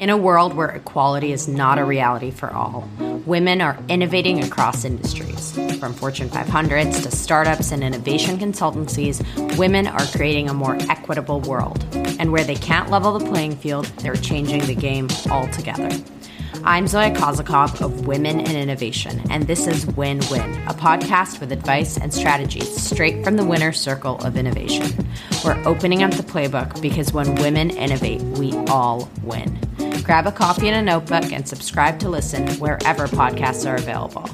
In a world where equality is not a reality for all, women are innovating across industries. From Fortune 500s to startups and innovation consultancies, women are creating a more equitable world. And where they can't level the playing field, they're changing the game altogether. I'm Zoya Kozakov of Women in Innovation, and this is Win Win, a podcast with advice and strategies straight from the winner's circle of innovation. We're opening up the playbook because when women innovate, we all win. Grab a coffee and a notebook and subscribe to listen wherever podcasts are available.